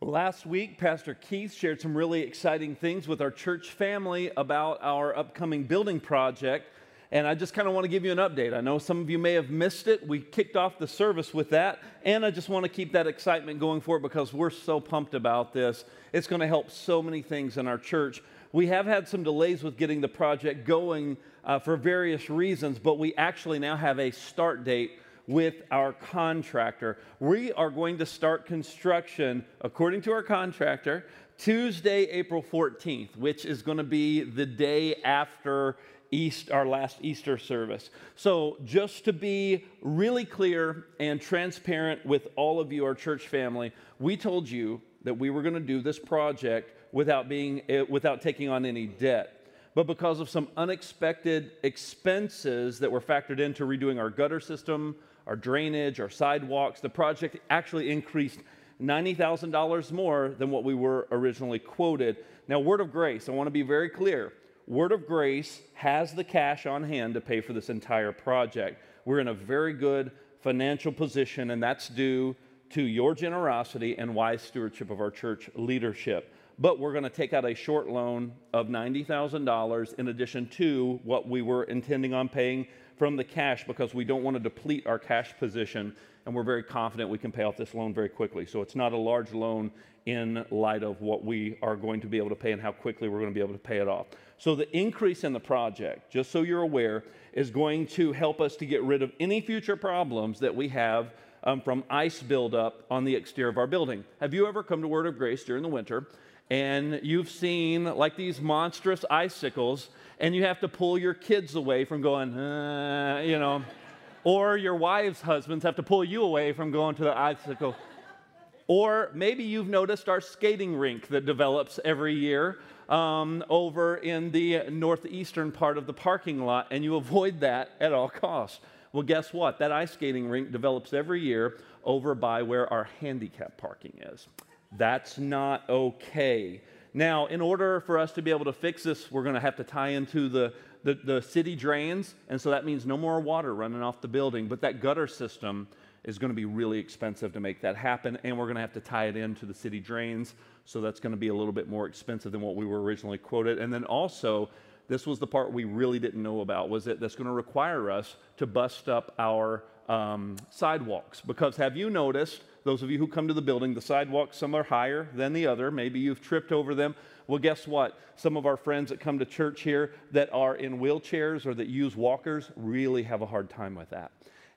Last week, Pastor Keith shared some really exciting things with our church family about our upcoming building project. And I just kind of want to give you an update. I know some of you may have missed it. We kicked off the service with that. And I just want to keep that excitement going for it because we're so pumped about this. It's going to help so many things in our church. We have had some delays with getting the project going uh, for various reasons, but we actually now have a start date with our contractor. We are going to start construction, according to our contractor, Tuesday, April 14th, which is going to be the day after East, our last Easter service. So, just to be really clear and transparent with all of you, our church family, we told you that we were going to do this project without being eh, without taking on any debt. But because of some unexpected expenses that were factored into redoing our gutter system, our drainage, our sidewalks. The project actually increased $90,000 more than what we were originally quoted. Now, Word of Grace, I want to be very clear. Word of Grace has the cash on hand to pay for this entire project. We're in a very good financial position, and that's due to your generosity and wise stewardship of our church leadership. But we're going to take out a short loan of $90,000 in addition to what we were intending on paying from the cash because we don't want to deplete our cash position, and we're very confident we can pay off this loan very quickly. So it's not a large loan in light of what we are going to be able to pay and how quickly we're going to be able to pay it off. So the increase in the project, just so you're aware, is going to help us to get rid of any future problems that we have um, from ice buildup on the exterior of our building. Have you ever come to Word of Grace during the winter and you've seen like these monstrous icicles and you have to pull your kids away from going, uh, you know, or your wives' husbands have to pull you away from going to the icicle. Or maybe you've noticed our skating rink that develops every year um, over in the northeastern part of the parking lot, and you avoid that at all costs. Well, guess what? That ice skating rink develops every year over by where our handicap parking is. That's not okay. Now, in order for us to be able to fix this, we're going to have to tie into the, the, the, city drains, and so that means no more water running off the building. But that gutter system is going to be really expensive to make that happen, and we're going to have to tie it into the city drains, so that's going to be a little bit more expensive than what we were originally quoted. And then also, this was the part we really didn't know about, was that that's going to require us to bust up our um, sidewalks. Because have you noticed those of you who come to the building, the sidewalks, some are higher than the other. Maybe you've tripped over them. Well, guess what? Some of our friends that come to church here that are in wheelchairs or that use walkers really have a hard time with that.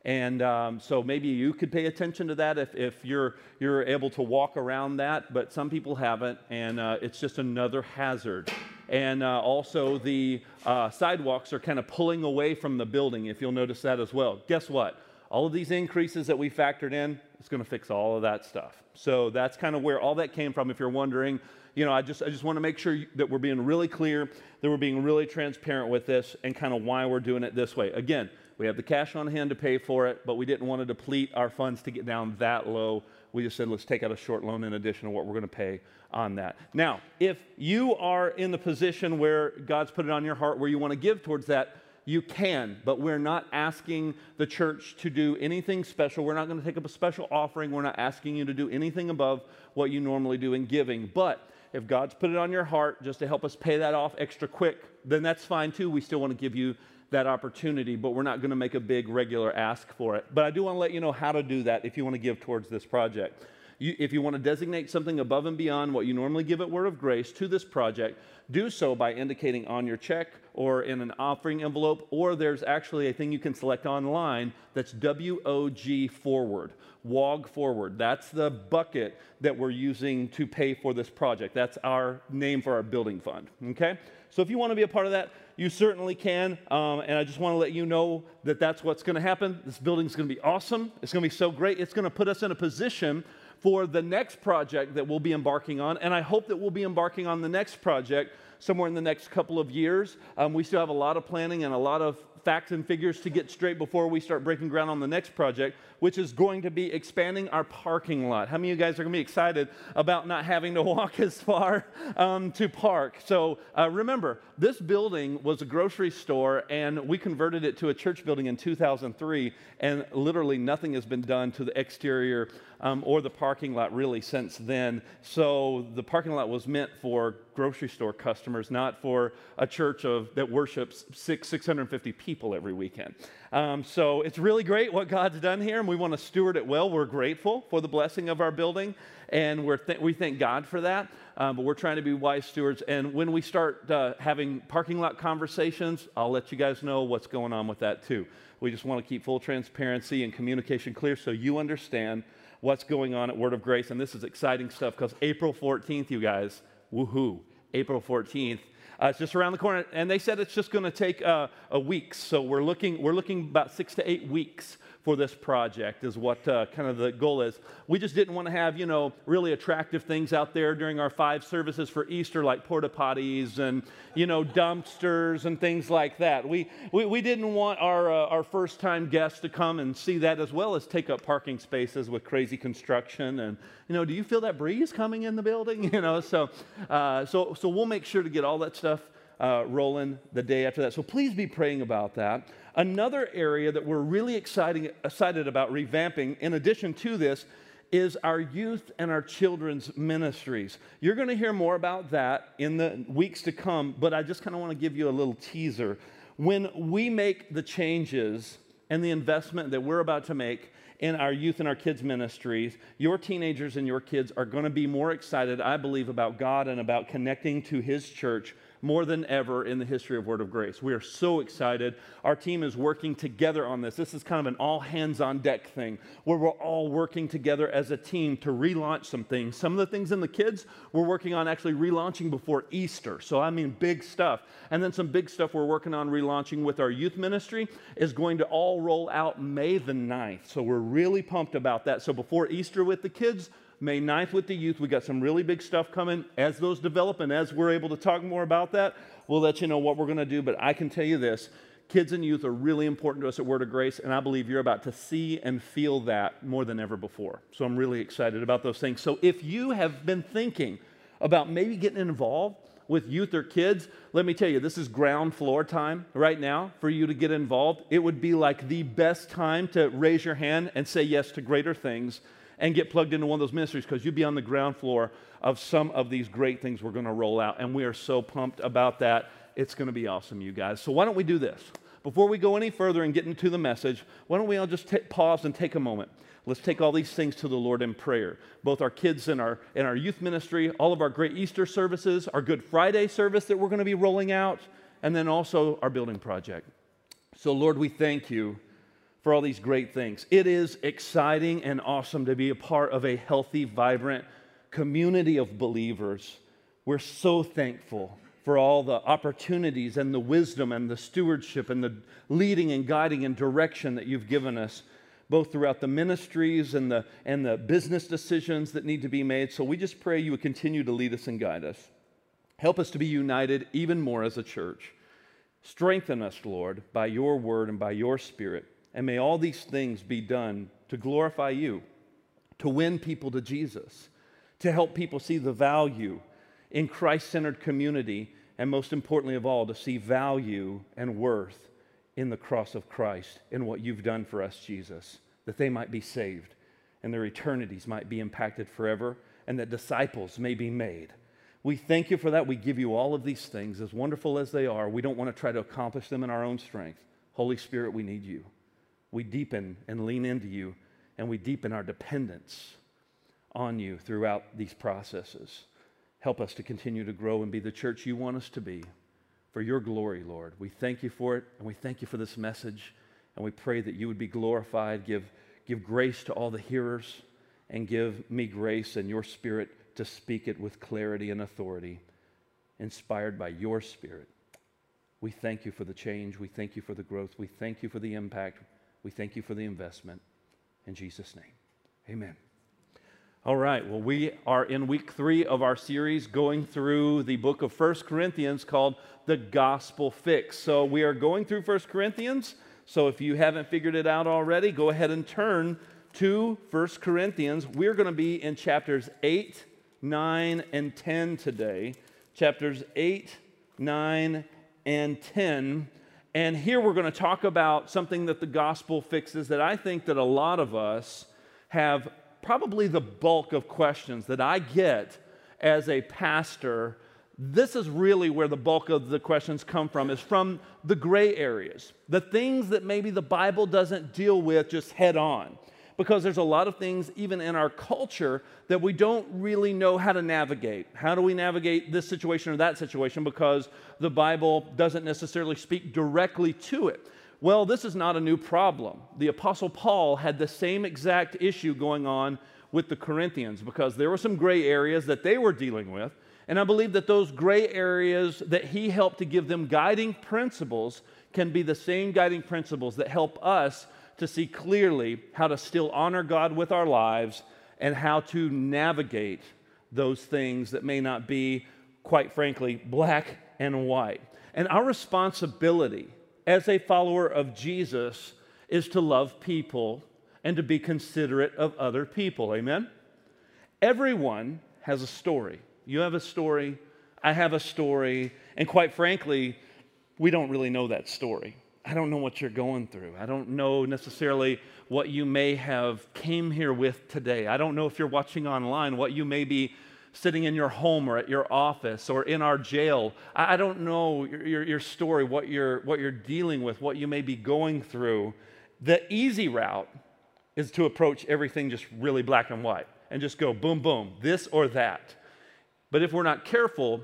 And um, so maybe you could pay attention to that if, if you're, you're able to walk around that, but some people haven't, and uh, it's just another hazard. And uh, also, the uh, sidewalks are kind of pulling away from the building, if you'll notice that as well. Guess what? All of these increases that we factored in, it's going to fix all of that stuff. So that's kind of where all that came from. If you're wondering, you know, I just, I just want to make sure that we're being really clear, that we're being really transparent with this, and kind of why we're doing it this way. Again, we have the cash on hand to pay for it, but we didn't want to deplete our funds to get down that low. We just said, let's take out a short loan in addition to what we're going to pay on that. Now, if you are in the position where God's put it on your heart where you want to give towards that, you can, but we're not asking the church to do anything special. We're not going to take up a special offering. We're not asking you to do anything above what you normally do in giving. But if God's put it on your heart just to help us pay that off extra quick, then that's fine too. We still want to give you that opportunity, but we're not going to make a big regular ask for it. But I do want to let you know how to do that if you want to give towards this project. You, if you want to designate something above and beyond what you normally give at Word of Grace to this project, do so by indicating on your check or in an offering envelope, or there's actually a thing you can select online that's WOG forward, WOG forward. That's the bucket that we're using to pay for this project. That's our name for our building fund, okay? So if you want to be a part of that, you certainly can. Um, and I just want to let you know that that's what's going to happen. This building's going to be awesome. It's going to be so great. It's going to put us in a position for the next project that we'll be embarking on. And I hope that we'll be embarking on the next project somewhere in the next couple of years. Um, we still have a lot of planning and a lot of facts and figures to get straight before we start breaking ground on the next project, which is going to be expanding our parking lot. How many of you guys are going to be excited about not having to walk as far um, to park? So uh, remember, this building was a grocery store, and we converted it to a church building in 2003, and literally nothing has been done to the exterior um, or the parking lot really since then. So the parking lot was meant for grocery store customers, not for a church of that worships six, 650 people every weekend. Um, so it's really great what God's done here, we want to steward it well. We're grateful for the blessing of our building, and we're th- we thank God for that. Um, but we're trying to be wise stewards. And when we start uh, having parking lot conversations, I'll let you guys know what's going on with that too. We just want to keep full transparency and communication clear so you understand what's going on at Word of Grace. And this is exciting stuff because April 14th, you guys, woohoo, April 14th. Uh, it's just around the corner, and they said it's just going to take uh, a week. So we're looking, we're looking about six to eight weeks for this project is what uh, kind of the goal is. We just didn't want to have, you know, really attractive things out there during our five services for Easter, like porta potties and, you know, dumpsters and things like that. We, we, we didn't want our, uh, our first time guests to come and see that as well as take up parking spaces with crazy construction. And, you know, do you feel that breeze coming in the building? You know, so, uh, so, so we'll make sure to get all that stuff uh, rolling the day after that. So please be praying about that. Another area that we're really exciting, excited about revamping, in addition to this, is our youth and our children's ministries. You're going to hear more about that in the weeks to come, but I just kind of want to give you a little teaser. When we make the changes and the investment that we're about to make in our youth and our kids' ministries, your teenagers and your kids are going to be more excited, I believe, about God and about connecting to His church more than ever in the history of Word of Grace. We are so excited. Our team is working together on this. This is kind of an all hands on deck thing where we're all working together as a team to relaunch some things. Some of the things in the kids we're working on actually relaunching before Easter. So, I mean, big stuff. And then some big stuff we're working on relaunching with our youth ministry is going to all roll out May the 9th. So, we're really pumped about that. So, before Easter with the kids, May 9th with the youth. We got some really big stuff coming. As those develop and as we're able to talk more about that, we'll let you know what we're going to do. But I can tell you this kids and youth are really important to us at Word of Grace, and I believe you're about to see and feel that more than ever before. So I'm really excited about those things. So if you have been thinking about maybe getting involved, with youth or kids, let me tell you, this is ground floor time right now for you to get involved. It would be like the best time to raise your hand and say yes to greater things and get plugged into one of those ministries because you'd be on the ground floor of some of these great things we're going to roll out. And we are so pumped about that. It's going to be awesome, you guys. So, why don't we do this? Before we go any further and get into the message, why don't we all just t- pause and take a moment? Let's take all these things to the Lord in prayer. Both our kids and our, and our youth ministry, all of our great Easter services, our Good Friday service that we're going to be rolling out, and then also our building project. So, Lord, we thank you for all these great things. It is exciting and awesome to be a part of a healthy, vibrant community of believers. We're so thankful for all the opportunities and the wisdom and the stewardship and the leading and guiding and direction that you've given us, both throughout the ministries and the, and the business decisions that need to be made. So we just pray you would continue to lead us and guide us. Help us to be united even more as a church. Strengthen us, Lord, by your word and by your spirit. And may all these things be done to glorify you, to win people to Jesus, to help people see the value in Christ centered community, and most importantly of all, to see value and worth in the cross of Christ, in what you've done for us, Jesus, that they might be saved and their eternities might be impacted forever, and that disciples may be made. We thank you for that. We give you all of these things, as wonderful as they are. We don't want to try to accomplish them in our own strength. Holy Spirit, we need you we deepen and lean into you, and we deepen our dependence on you throughout these processes. Help us to continue to grow and be the church you want us to be for your glory, Lord. We thank you for it, and we thank you for this message, and we pray that you would be glorified. Give, give grace to all the hearers, and give me grace and your spirit to speak it with clarity and authority, inspired by your spirit. We thank you for the change. We thank you for the growth. We thank you for the impact. We thank you for the investment. In Jesus' name, amen. All right, well, we are in week three of our series going through the book of First Corinthians called The Gospel Fix. So we are going through First Corinthians. So if you haven't figured it out already, go ahead and turn to First Corinthians. We're going to be in chapters 8, 9, and 10 today. Chapters 8, 9, and 10. And here we're going to talk about something that the gospel fixes that I think that a lot of us have probably the bulk of questions that I get as a pastor, this is really where the bulk of the questions come from, is from the gray areas, the things that maybe the Bible doesn't deal with just head on. Because there's a lot of things, even in our culture, that we don't really know how to navigate. How do we navigate this situation or that situation? Because the Bible doesn't necessarily speak directly to it. Well, this is not a new problem. The Apostle Paul had the same exact issue going on with the Corinthians because there were some gray areas that they were dealing with. And I believe that those gray areas that he helped to give them guiding principles can be the same guiding principles that help us to see clearly how to still honor God with our lives and how to navigate those things that may not be, quite frankly, black and white. And our responsibility as a follower of Jesus is to love people and to be considerate of other people. Amen? Everyone has a story. You have a story, I have a story, and quite frankly, we don't really know that story. I don't know what you're going through. I don't know necessarily what you may have came here with today. I don't know if you're watching online what you may be sitting in your home or at your office or in our jail. I, don't know your, your, your story, what you're, what you're dealing with, what you may be going through. The easy route is to approach everything just really black and white and just go boom, boom, this or that. But if we're not careful,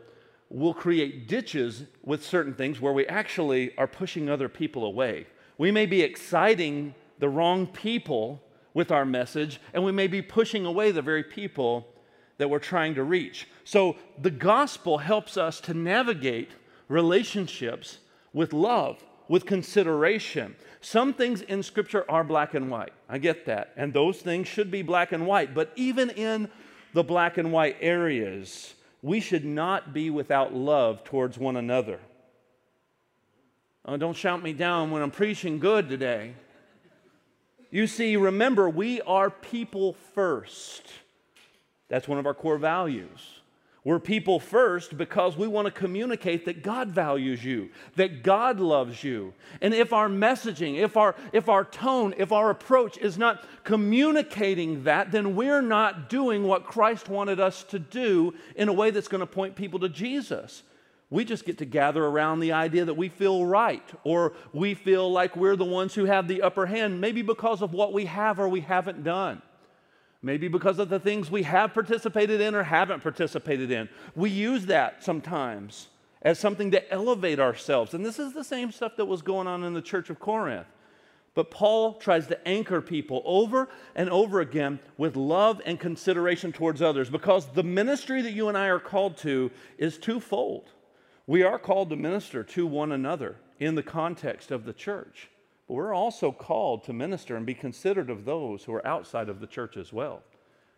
we'll create ditches with certain things where we actually are pushing other people away. We may be exciting the wrong people with our message, and we may be pushing away the very people that we're trying to reach. So the gospel helps us to navigate relationships with love, with consideration. Some things in Scripture are black and white. I get that. And those things should be black and white. But even in the black and white areas, we should not be without love towards one another. Oh, don't shout me down when I'm preaching good today. You see, remember, we are people first. That's one of our core values. We're people first because we want to communicate that God values you, that God loves you. And if our messaging, if our, if our tone, if our approach is not communicating that, then we're not doing what Christ wanted us to do in a way that's going to point people to Jesus. We just get to gather around the idea that we feel right or we feel like we're the ones who have the upper hand, maybe because of what we have or we haven't done. Maybe because of the things we have participated in or haven't participated in. We use that sometimes as something to elevate ourselves. And this is the same stuff that was going on in the church of Corinth. But Paul tries to anchor people over and over again with love and consideration towards others because the ministry that you and I are called to is twofold. We are called to minister to one another in the context of the church. But we're also called to minister and be considerate of those who are outside of the church as well.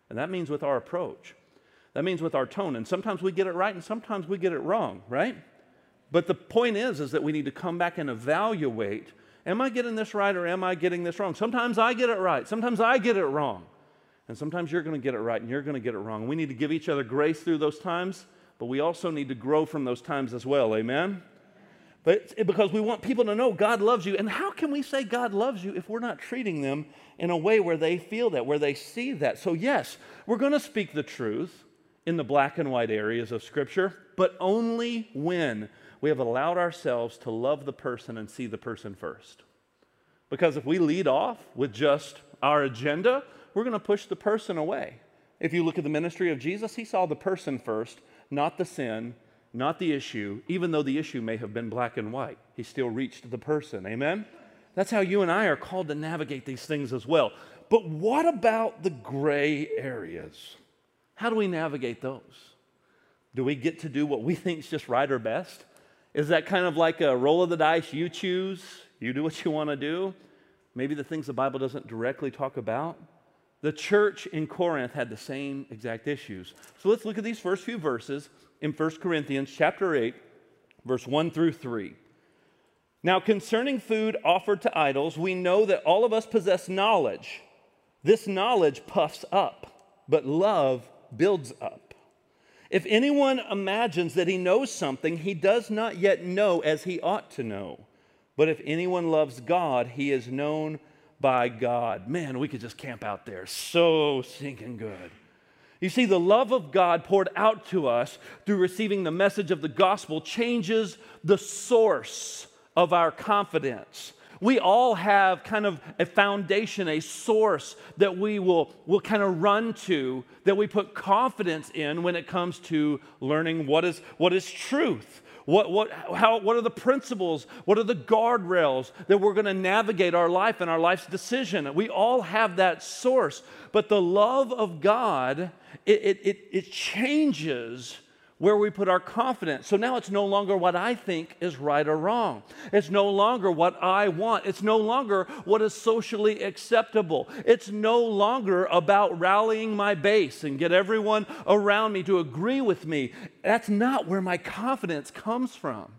And that means with our approach. That means with our tone. And sometimes we get it right and sometimes we get it wrong, right? But the point is, is that we need to come back and evaluate am I getting this right or am I getting this wrong? Sometimes I get it right, sometimes I get it wrong. And sometimes you're going to get it right and you're going to get it wrong. We need to give each other grace through those times, but we also need to grow from those times as well. Amen? But because we want people to know God loves you. And how can we say God loves you if we're not treating them in a way where they feel that, where they see that? So, yes, we're going to speak the truth in the black and white areas of Scripture, but only when we have allowed ourselves to love the person and see the person first. Because if we lead off with just our agenda, we're going to push the person away. If you look at the ministry of Jesus, he saw the person first, not the sin, not the issue, even though the issue may have been black and white. He still reached the person. Amen? That's how you and I are called to navigate these things as well. But what about the gray areas? How do we navigate those? Do we get to do what we think is just right or best? Is that kind of like a roll of the dice? You choose, you do what you want to do. Maybe the things the Bible doesn't directly talk about. The church in Corinth had the same exact issues. So let's look at these first few verses in 1 Corinthians chapter 8, verse 1 through 3. Now, concerning food offered to idols, we know that all of us possess knowledge. This knowledge puffs up, but love builds up. If anyone imagines that he knows something, he does not yet know as he ought to know. But if anyone loves God, he is known by God. Man, we could just camp out there. So sinking good. You see, the love of God poured out to us through receiving the message of the gospel changes the source of our confidence. We all have kind of a foundation, a source that we will, will kind of run to, that we put confidence in when it comes to learning what is, what is truth. What, what, how, what are the principles? What are the guardrails that we're going to navigate our life and our life's decision? We all have that source. But the love of God, it, it, it, it changes where we put our confidence. So now it's no longer what I think is right or wrong. It's no longer what I want. It's no longer what is socially acceptable. It's no longer about rallying my base and get everyone around me to agree with me. That's not where my confidence comes from.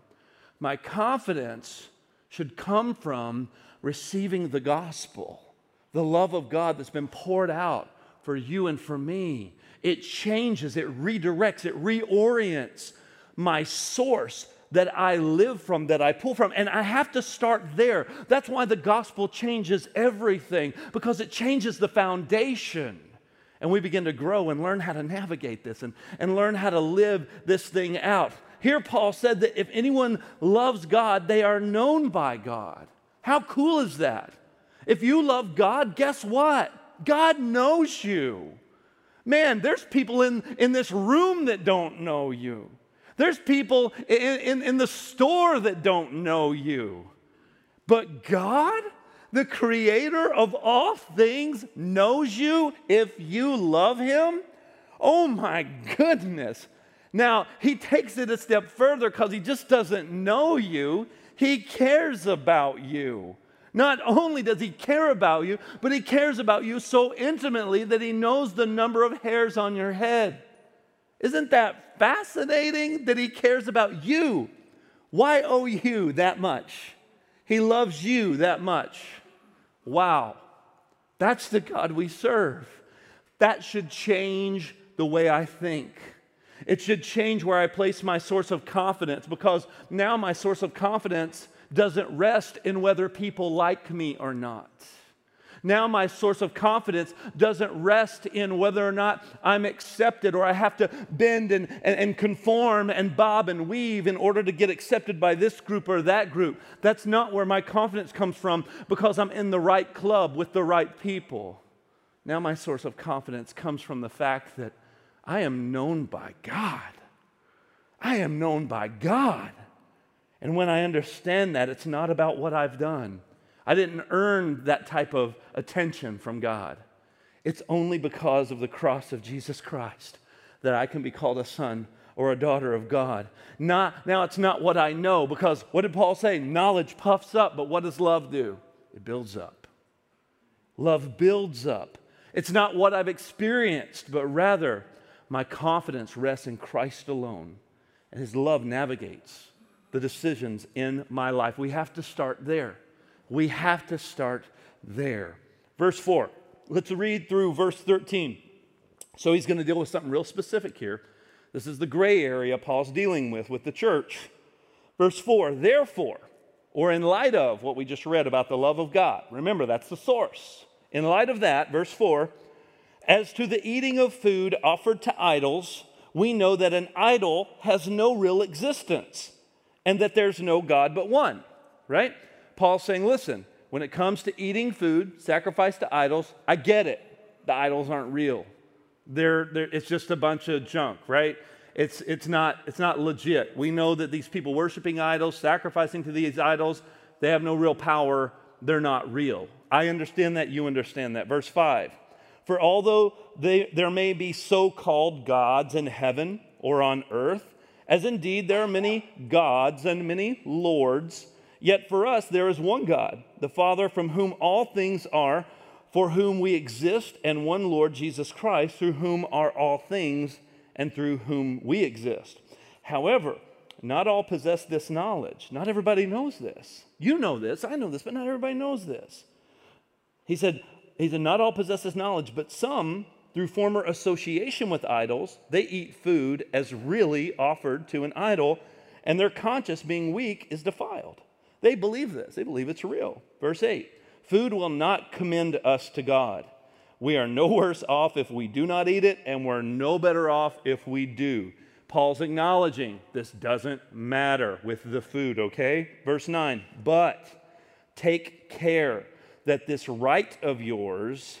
My confidence should come from receiving the gospel, the love of God that's been poured out for you and for me it changes, it redirects, it reorients my source that I live from, that I pull from. And I have to start there. That's why the gospel changes everything, because it changes the foundation. And we begin to grow and learn how to navigate this and, and learn how to live this thing out. Here, Paul said that if anyone loves God, they are known by God. How cool is that? If you love God, guess what? God knows you. Man, there's people in, in this room that don't know you. There's people in, in, in, the store that don't know you. But God, the creator of all things, knows you if you love him. Oh my goodness. Now, he takes it a step further because he just doesn't know you, he cares about you. Not only does he care about you, but he cares about you so intimately that he knows the number of hairs on your head. Isn't that fascinating that he cares about you? Why owe you that much? He loves you that much. Wow. That's the God we serve. That should change the way I think. It should change where I place my source of confidence because now my source of confidence doesn't rest in whether people like me or not. Now, my source of confidence doesn't rest in whether or not I'm accepted or I have to bend and, and, and, conform and bob and weave in order to get accepted by this group or that group. That's not where my confidence comes from because I'm in the right club with the right people. Now, my source of confidence comes from the fact that I am known by God. I am known by God. And when I understand that, it's not about what I've done. I didn't earn that type of attention from God. It's only because of the cross of Jesus Christ that I can be called a son or a daughter of God. Not, now, it's not what I know, because what did Paul say? Knowledge puffs up, but what does love do? It builds up. Love builds up. It's not what I've experienced, but rather my confidence rests in Christ alone, and his love navigates the decisions in my life. We have to start there. We have to start there. Verse 4. Let's read through verse 13. So he's going to deal with something real specific here. This is the gray area Paul's dealing with with the church. Verse 4 Therefore, or in light of what we just read about the love of God, remember that's the source. In light of that, verse 4 As to the eating of food offered to idols, we know that an idol has no real existence and that there's no God but one, right? Paul's saying, listen, when it comes to eating food sacrificed to idols, I get it. The idols aren't real. They're, they're, it's just a bunch of junk, right? It's, it's, not, it's not legit. We know that these people worshiping idols, sacrificing to these idols, they have no real power. They're not real. I understand that. You understand that. Verse 5 For although they, there may be so called gods in heaven or on earth, as indeed there are many gods and many lords, yet for us there is one God, the Father, from whom all things are, for whom we exist, and one Lord Jesus Christ, through whom are all things and through whom we exist. However, not all possess this knowledge. Not everybody knows this. You know this, I know this, but not everybody knows this. He said, he said, not all possess this knowledge, but some, through former association with idols, they eat food as really offered to an idol, and their conscience, being weak, is defiled. They believe this, they believe it's real. Verse 8 Food will not commend us to God. We are no worse off if we do not eat it, and we're no better off if we do. Paul's acknowledging this doesn't matter with the food, okay? Verse 9, but take care that this right of yours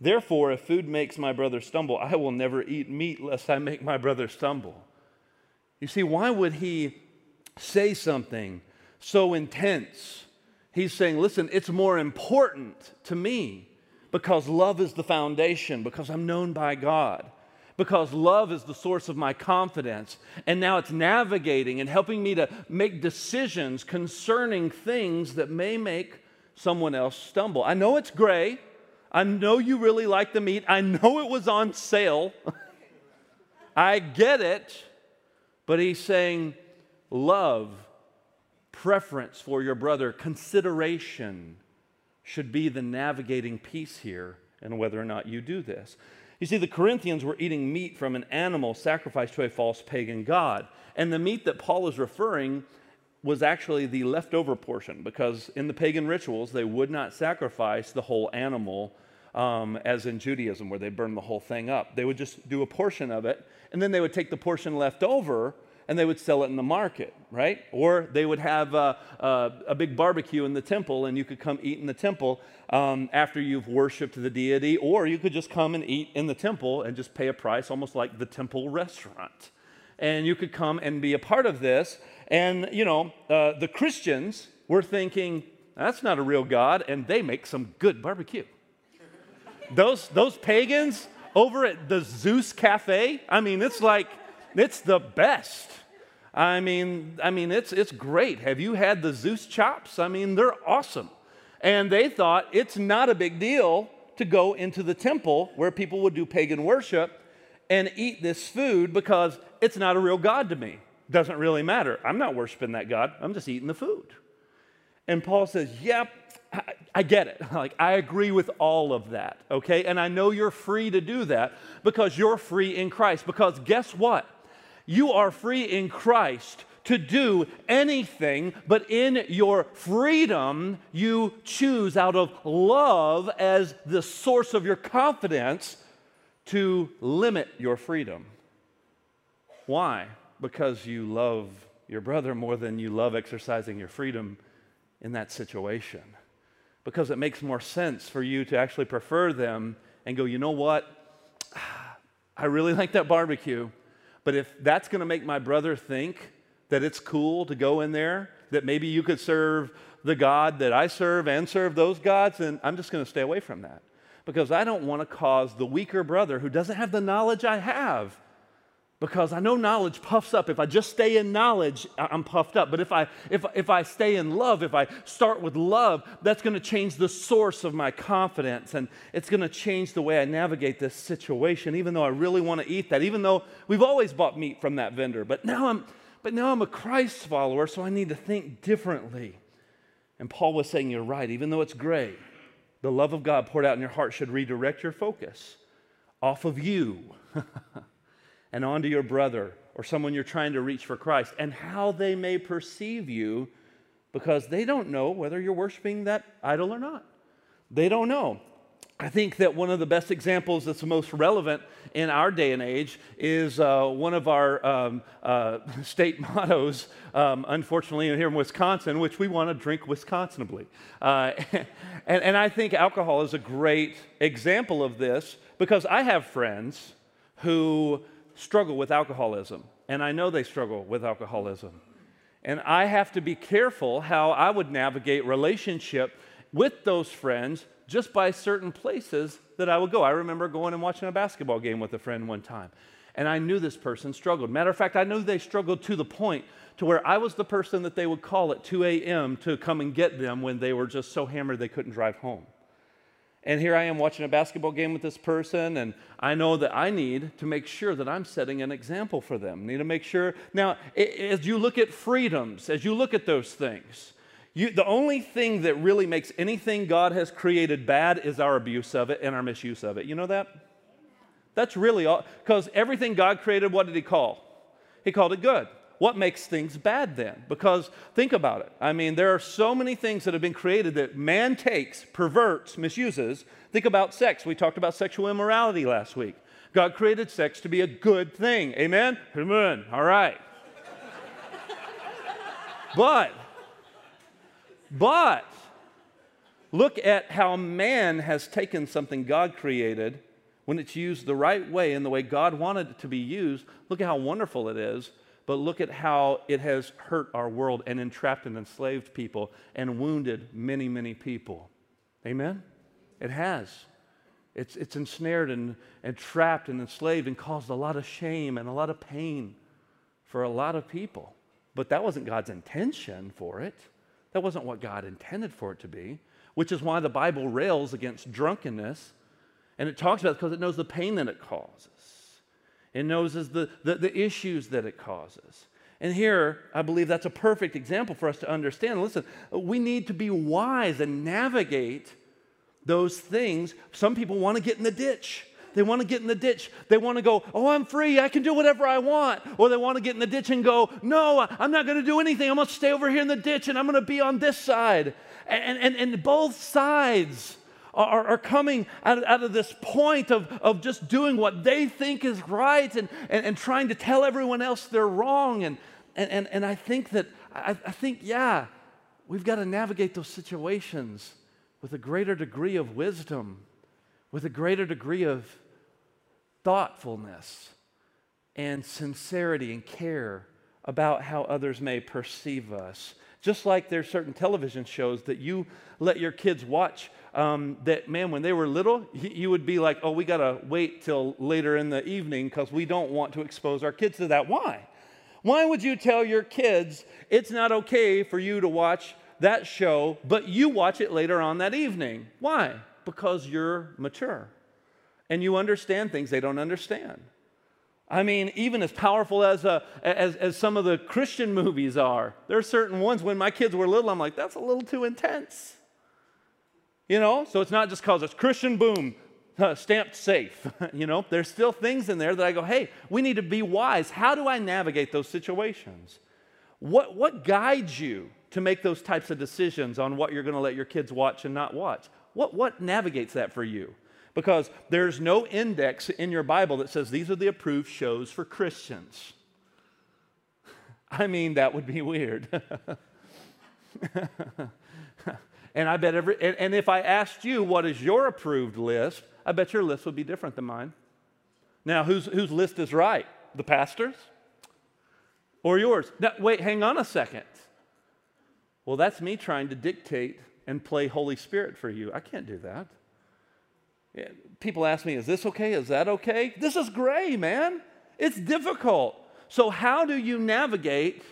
Therefore, if food makes my brother stumble, I will never eat meat lest I make my brother stumble. You see, why would he say something so intense? He's saying, listen, it's more important to me because love is the foundation, because I'm known by God, because love is the source of my confidence. And now it's navigating and helping me to make decisions concerning things that may make someone else stumble. I know it's gray. I know you really like the meat. I know it was on sale. I get it. But he's saying, love, preference for your brother, consideration should be the navigating piece here and whether or not you do this. You see, the Corinthians were eating meat from an animal sacrificed to a false pagan god. And the meat that Paul is referring was actually the leftover portion because in the pagan rituals, they would not sacrifice the whole animal um, as in Judaism, where they burn the whole thing up. They would just do a portion of it, and then they would take the portion left over and they would sell it in the market, right? Or they would have a, a, a big barbecue in the temple and you could come eat in the temple um, after you've worshiped the deity, or you could just come and eat in the temple and just pay a price, almost like the temple restaurant. And you could come and be a part of this. And, you know, uh, the Christians were thinking, that's not a real God, and they make some good barbecue. those, those pagans over at the Zeus Cafe, I mean, it's like, it's the best. I mean, I mean, it's, it's great. Have you had the Zeus chops? I mean, they're awesome. And they thought it's not a big deal to go into the temple where people would do pagan worship and eat this food because it's not a real God to me. Doesn't really matter. I'm not worshiping that God, I'm just eating the food. And Paul says, Yep, I, I get it. Like, I agree with all of that, okay? And I know you're free to do that because you're free in Christ. Because guess what? You are free in Christ to do anything, but in your freedom, you choose out of love as the source of your confidence to limit your freedom. Why? Because you love your brother more than you love exercising your freedom in that situation. Because it makes more sense for you to actually prefer them and go, you know what? I really like that barbecue. But if that's to make my brother think that it's cool to go in there, that maybe you could serve the God that I serve and serve those gods, then I'm just to stay away from that. Because I don't want to cause the weaker brother who doesn't have the knowledge I have because I know knowledge puffs up. If I just stay in knowledge, I'm puffed up. But if I, if, if I stay in love, if I start with love, that's going to change the source of my confidence and it's going to change the way I navigate this situation, even though I really want to eat that, even though we've always bought meat from that vendor. But now I'm, but now I'm a Christ follower, so I need to think differently. And Paul was saying, You're right, even though it's gray, the love of God poured out in your heart should redirect your focus off of you. and onto your brother or someone you're trying to reach for Christ and how they may perceive you because they don't know whether you're worshiping that idol or not. They don't know. I think that one of the best examples that's most relevant in our day and age is uh, one of our um, uh, state mottos, um, unfortunately, here in Wisconsin, which we want to drink Wisconsinably. Uh, and, and I think alcohol is a great example of this because I have friends who struggle with alcoholism, and I know they struggle with alcoholism. And I have to be careful how I would navigate relationship with those friends just by certain places that I would go. I remember going and watching a basketball game with a friend one time, and I knew this person struggled. Matter of fact, I knew they struggled to the point to where I was the person that they would call at 2 a.m. to come and get them when they were just so hammered they couldn't drive home. And here I am watching a basketball game with this person, and I know that I need to make sure that I'm setting an example for them. Need to make sure. Now, as you look at freedoms, as you look at those things, you, the only thing that really makes anything God has created bad is our abuse of it and our misuse of it. You know that? That's really all. Because everything God created, what did He call? He called it good. What makes things bad then? Because think about it. I mean, there are so many things that have been created that man takes, perverts, misuses. Think about sex. We talked about sexual immorality last week. God created sex to be a good thing. Amen? Amen. All right. but but look at how man has taken something God created when it's used the right way in the way God wanted it to be used. Look at how wonderful it is. But look at how it has hurt our world and entrapped and enslaved people and wounded many, many people. Amen? It has. It's, it's ensnared and, and trapped and enslaved and caused a lot of shame and a lot of pain for a lot of people. But that wasn't God's intention for it. That wasn't what God intended for it to be, which is why the Bible rails against drunkenness. And it talks about it because it knows the pain that it causes. It knows the, the, the issues that it causes. And here, I believe that's a perfect example for us to understand. Listen, we need to be wise and navigate those things. Some people want to get in the ditch. They want to get in the ditch. They want to go, oh, I'm free. I can do whatever I want. Or they want to get in the ditch and go, no, I'm not going to do anything. I'm going to stay over here in the ditch and I'm going to be on this side. And, and, and both sides are, are coming out, out of this point of, of just doing what they think is right and, and, and trying to tell everyone else they're wrong. And, and, and, and I think that, I, I think, yeah, we've got to navigate those situations with a greater degree of wisdom with a greater degree of thoughtfulness and sincerity and care about how others may perceive us. Just like there's certain television shows that you let your kids watch, um, that man, when they were little, you would be like, oh, we got to wait till later in the evening because we don't want to expose our kids to that. Why? Why would you tell your kids it's not okay for you to watch that show, but you watch it later on that evening? Why? because you're mature and you understand things they don't understand. I mean, even as powerful as, a, as, as some of the Christian movies are, there are certain ones when my kids were little, I'm like, that's a little too intense. You know, so it's not just because it's Christian, boom, uh, stamped safe. you know, there's still things in there that I go, hey, we need to be wise. How do I navigate those situations? What, what guides you to make those types of decisions on what you're going to let your kids watch and not watch? What, what navigates that for you? Because there's no index in your Bible that says these are the approved shows for Christians. I mean, that would be weird. and I bet every, and, and if I asked you what is your approved list, I bet your list would be different than mine. Now, whose, whose list is right? The pastor's? Or yours? Now, wait, hang on a second. Well, that's me trying to dictate and play Holy Spirit for you. I can't do that. People ask me, is this okay? Is that okay? This is gray, man. It's difficult. So, how do you navigate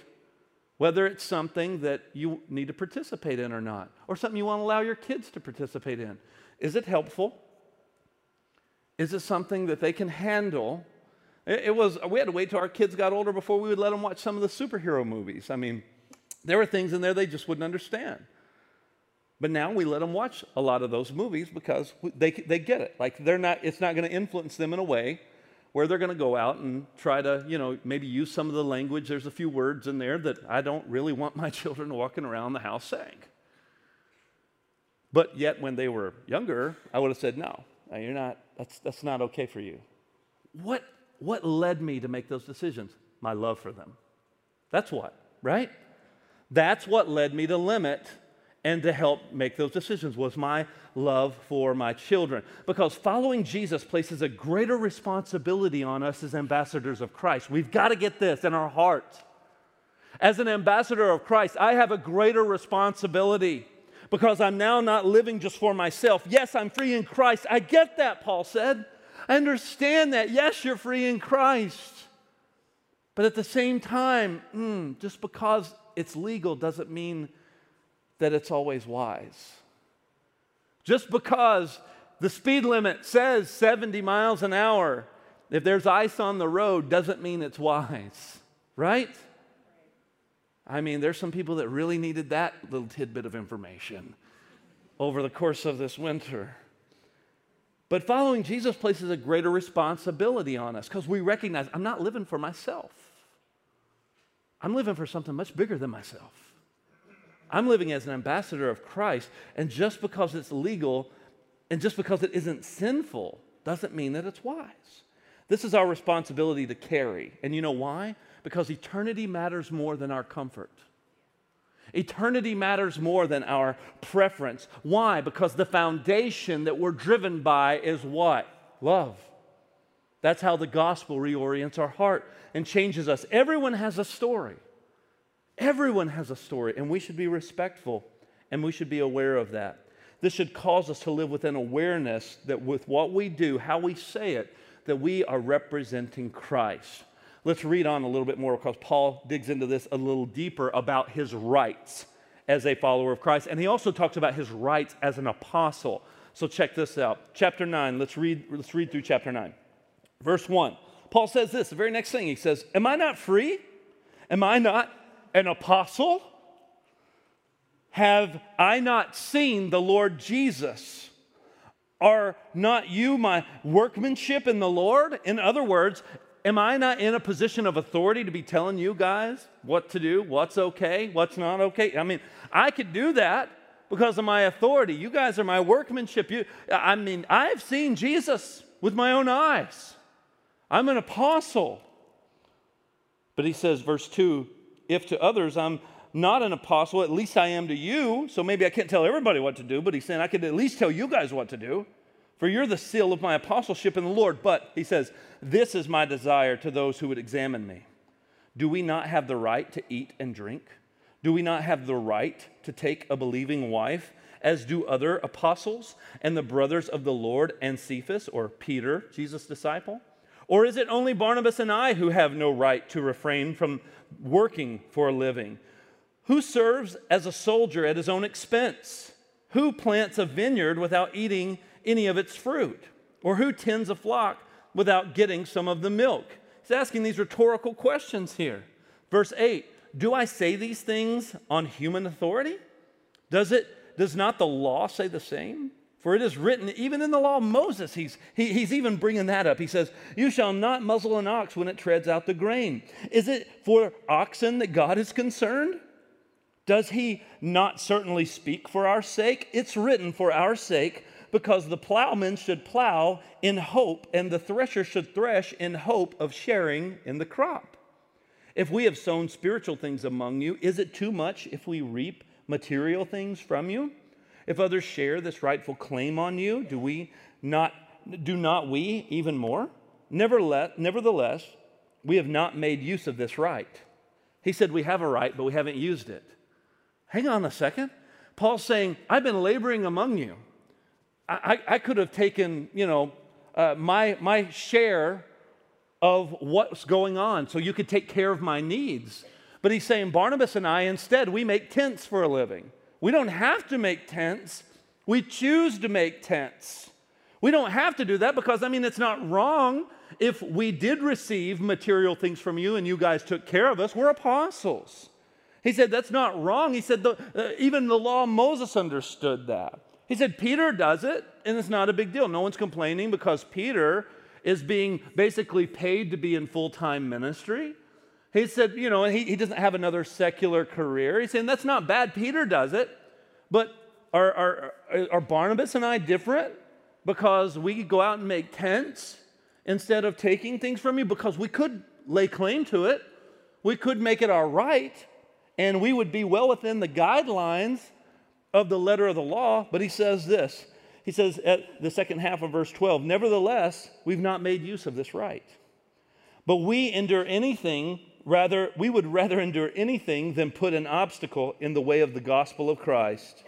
whether it's something that you need to participate in or not, or something you want to allow your kids to participate in? Is it helpful? Is it something that they can handle? It, was, we had to wait till our kids got older before we would let them watch some of the superhero movies. I mean, there were things in there they just wouldn't understand. But now we let them watch a lot of those movies because they, they get it. Like they're not, it's not going to influence them in a way where they're going to go out and try to, you know, maybe use some of the language. There's a few words in there that I don't really want my children walking around the house saying. But yet, when they were younger, I would have said, no, you're not, that's, that's not okay for you. What, what led me to make those decisions? My love for them. That's what, right? That's what led me to limit and to help make those decisions was my love for my children. Because following Jesus places a greater responsibility on us as ambassadors of Christ. We've got to get this in our heart. As an ambassador of Christ, I have a greater responsibility because I'm now not living just for myself. Yes, I'm free in Christ. I get that, Paul said. I understand that. Yes, you're free in Christ. But at the same time, mm, just because it's legal doesn't mean that it's always wise. Just because the speed limit says 70 miles an hour, if there's ice on the road, doesn't mean it's wise, right? I mean, there's some people that really needed that little tidbit of information over the course of this winter. But following Jesus places a greater responsibility on us because we recognize I'm not living for myself. I'm living for something much bigger than myself. I'm living as an ambassador of Christ, and just because it's legal and just because it isn't sinful doesn't mean that it's wise. This is our responsibility to carry. And you know why? Because eternity matters more than our comfort. Eternity matters more than our preference. Why? Because the foundation that we're driven by is what? Love. That's how the gospel reorients our heart and changes us. Everyone has a story. Everyone has a story, and we should be respectful and we should be aware of that. This should cause us to live with an awareness that with what we do, how we say it, that we are representing Christ. Let's read on a little bit more because Paul digs into this a little deeper about his rights as a follower of Christ. And he also talks about his rights as an apostle. So check this out. Chapter 9, let's read, let's read through chapter 9. Verse 1. Paul says this, the very next thing he says, Am I not free? Am I not an apostle? Have I not seen the Lord Jesus? Are not you my workmanship in the Lord? In other words, am I not in a position of authority to be telling you guys what to do, what's okay, what's not okay? I mean, I could do that because of my authority. You guys are my workmanship. You, I mean, I've seen Jesus with my own eyes. I'm an apostle. But he says, verse 2 if to others I'm not an apostle, at least I am to you. So maybe I can't tell everybody what to do, but he's saying I could at least tell you guys what to do. For you're the seal of my apostleship in the Lord. But he says, This is my desire to those who would examine me. Do we not have the right to eat and drink? Do we not have the right to take a believing wife, as do other apostles and the brothers of the Lord and Cephas, or Peter, Jesus' disciple? Or is it only Barnabas and I who have no right to refrain from working for a living? Who serves as a soldier at his own expense? Who plants a vineyard without eating any of its fruit? Or who tends a flock without getting some of the milk? He's asking these rhetorical questions here. Verse 8 Do I say these things on human authority? Does it does not the law say the same? For it is written, even in the law of Moses, he's, he, he's even bringing that up. He says, You shall not muzzle an ox when it treads out the grain. Is it for oxen that God is concerned? Does he not certainly speak for our sake? It's written for our sake, because the plowman should plow in hope, and the thresher should thresh in hope of sharing in the crop. If we have sown spiritual things among you, is it too much if we reap material things from you? If others share this rightful claim on you, do we not do not we even more? Nevertheless, we have not made use of this right. He said we have a right, but we haven't used it. Hang on a second. Paul's saying, I've been laboring among you. I, I, I could have taken, you know, uh, my, my share of what's going on so you could take care of my needs. But he's saying, Barnabas and I, instead, we make tents for a living. We don't have to make tents, we choose to make tents. We don't have to do that because, I mean, it's not wrong if we did receive material things from you and you guys took care of us. We're apostles. He said, That's not wrong. He said, the, uh, Even the law of Moses understood that. He said, Peter does it, and it's not a big deal. No one's complaining because Peter is being basically paid to be in full time ministry. He said, you know, he, he doesn't have another secular career. He's saying that's not bad. Peter does it. But Are, are, are Barnabas and I different because we go out and make tents instead of taking things from you? Because we could lay claim to it, we could make it our right, and we would be well within the guidelines of the letter of the law. But he says this he says at the second half of verse 12, Nevertheless, we've not made use of this right. But we endure anything, rather, we would rather endure anything than put an obstacle in the way of the gospel of Christ.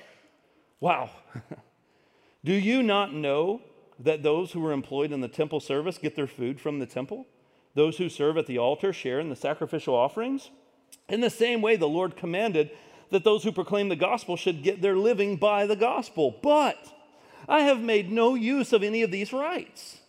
Wow. Do you not know that those who are employed in the temple service get their food from the temple? Those who serve at the altar share in the sacrificial offerings? In the same way, the Lord commanded that those who proclaim the gospel should get their living by the gospel. But I have made no use of any of these rights,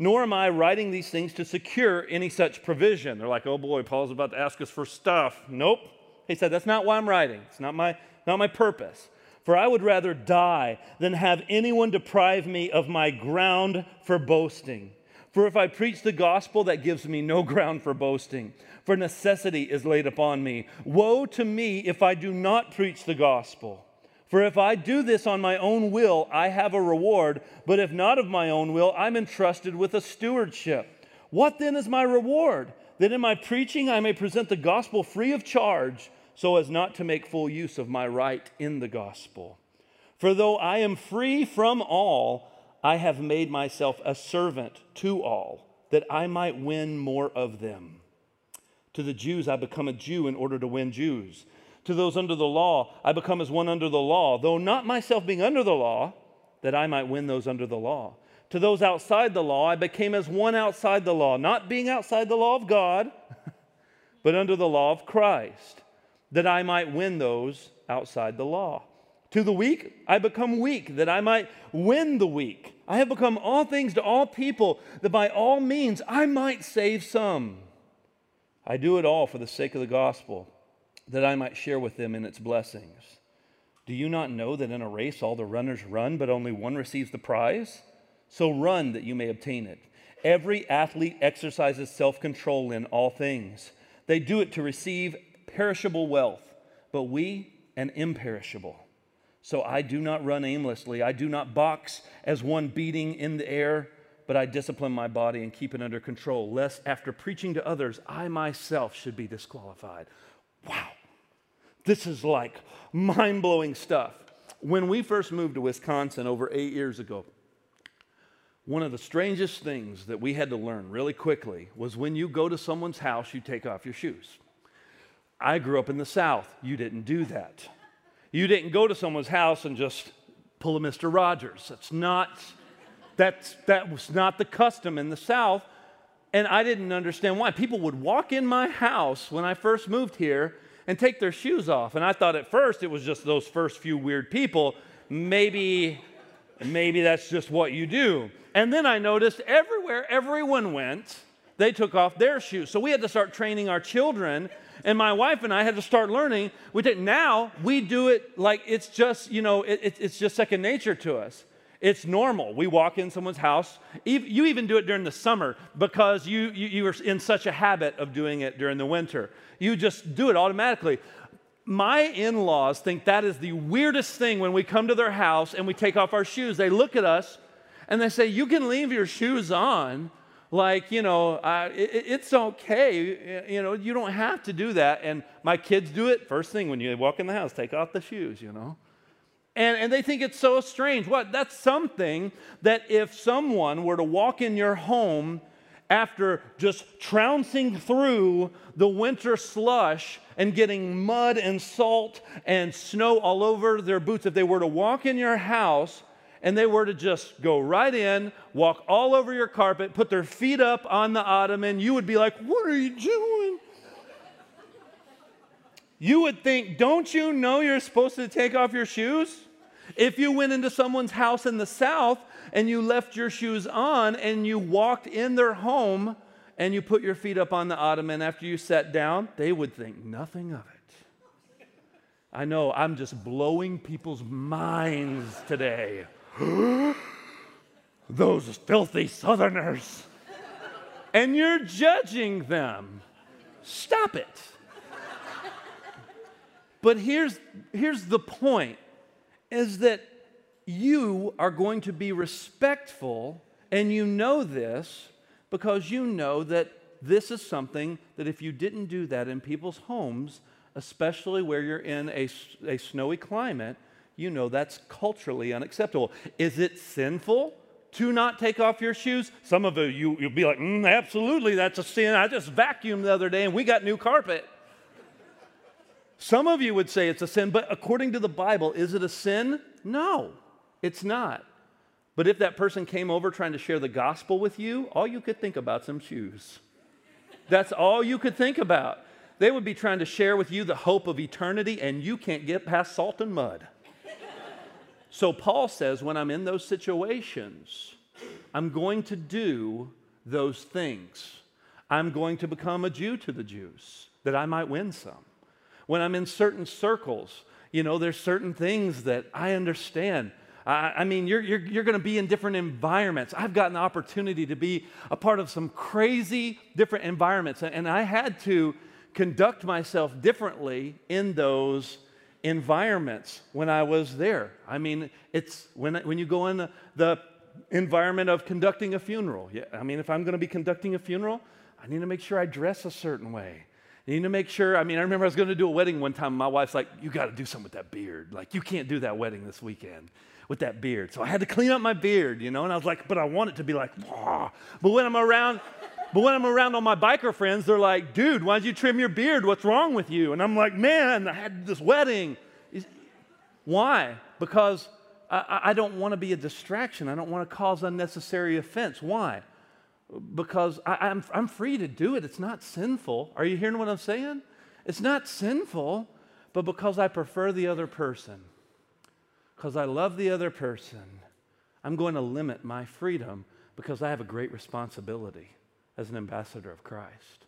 nor am I writing these things to secure any such provision. They're like, oh boy, Paul's about to ask us for stuff. Nope. He said, that's not why I'm writing. It's not my, not my purpose. For I would rather die than have anyone deprive me of my ground for boasting. For if I preach the gospel, that gives me no ground for boasting, for necessity is laid upon me. Woe to me if I do not preach the gospel. For if I do this on my own will, I have a reward, but if not of my own will, I'm entrusted with a stewardship. What then is my reward? That in my preaching I may present the gospel free of charge, so as not to make full use of my right in the gospel. For though I am free from all, I have made myself a servant to all, that I might win more of them. To the Jews, I become a Jew in order to win Jews to those under the law, I become as one under the law, though not myself being under the law, that I might win those under the law. To those outside the law, I became as one outside the law, not being outside the law of God, but under the law of Christ, that I might win those outside the law. To the weak, I become weak, that I might win the weak. I have become all things to all people, that by all means I might save some. I do it all for the sake of the gospel that I might share with them in its blessings. Do you not know that in a race all the runners run, but only one receives the prize? So run that you may obtain it. Every athlete exercises self control in all things. They do it to receive perishable wealth, but we an imperishable. So I do not run aimlessly. I do not box as one beating in the air, but I discipline my body and keep it under control, lest after preaching to others, I myself should be disqualified. Wow. This is like mind blowing stuff. When we first moved to Wisconsin over eight years ago, one of the strangest things that we had to learn really quickly was when you go to someone's house, you take off your shoes. I grew up in the South. You didn't do that. You didn't go to someone's house and just pull a Mr. Rogers. That's not, that's, that was not the custom in the South. And I didn't understand why. People would walk in my house when I first moved here and take their shoes off. And I thought at first it was just those first few weird people. Maybe, maybe that's just what you do. And then I noticed everywhere everyone went, they took off their shoes. So we had to start training our children. And my wife and I had to start learning. We did, now we do it like it's just, you know, it, it's just second nature to us. It's normal. We walk in someone's house. You even do it during the summer because you, you, you are in such a habit of doing it during the winter. You just do it automatically. My in laws think that is the weirdest thing when we come to their house and we take off our shoes. They look at us and they say, You can leave your shoes on. Like, you know, uh, it, it's okay. You know, you don't have to do that. And my kids do it first thing when you walk in the house, take off the shoes, you know. And, and they think it's so strange. What? That's something that if someone were to walk in your home after just trouncing through the winter slush and getting mud and salt and snow all over their boots, if they were to walk in your house and they were to just go right in, walk all over your carpet, put their feet up on the ottoman, you would be like, What are you doing? You would think, don't you know you're supposed to take off your shoes? If you went into someone's house in the South and you left your shoes on and you walked in their home and you put your feet up on the ottoman after you sat down, they would think nothing of it. I know I'm just blowing people's minds today. Those filthy Southerners. and you're judging them. Stop it. But here's, here's the point is that you are going to be respectful, and you know this because you know that this is something that if you didn't do that in people's homes, especially where you're in a, a snowy climate, you know that's culturally unacceptable. Is it sinful to not take off your shoes? Some of you, you'll be like, mm, absolutely, that's a sin. I just vacuumed the other day and we got new carpet. Some of you would say it's a sin, but according to the Bible, is it a sin? No, it's not. But if that person came over trying to share the gospel with you, all you could think about some shoes. That's all you could think about. They would be trying to share with you the hope of eternity, and you can't get past salt and mud. so, Paul says, when I'm in those situations, I'm going to do those things. I'm going to become a Jew to the Jews that I might win some. When I'm in certain circles, you know, there's certain things that I understand I, I mean, you're, you're, you're going to be in different environments. I've gotten the opportunity to be a part of some crazy different environments, and I had to conduct myself differently in those environments when I was there. I mean, it's when, when you go in the, the environment of conducting a funeral. Yeah, I mean, if I'm going to be conducting a funeral, I need to make sure I dress a certain way. I need to make sure. I mean, I remember I was going to do a wedding one time. My wife's like, "You got to do something with that beard. Like, you can't do that wedding this weekend." with that beard. So I had to clean up my beard, you know, and I was like, but I want it to be like, Wah. but when I'm around, but when I'm around all my biker friends, they're like, dude, why'd you trim your beard? What's wrong with you? And I'm like, man, I had this wedding. Why? Because I, I don't want to be a distraction. I don't want to cause unnecessary offense. Why? Because I, I'm, I'm free to do it. It's not sinful. Are you hearing what I'm saying? It's not sinful, but because I prefer the other person because I love the other person, I'm going to limit my freedom because I have a great responsibility as an ambassador of Christ.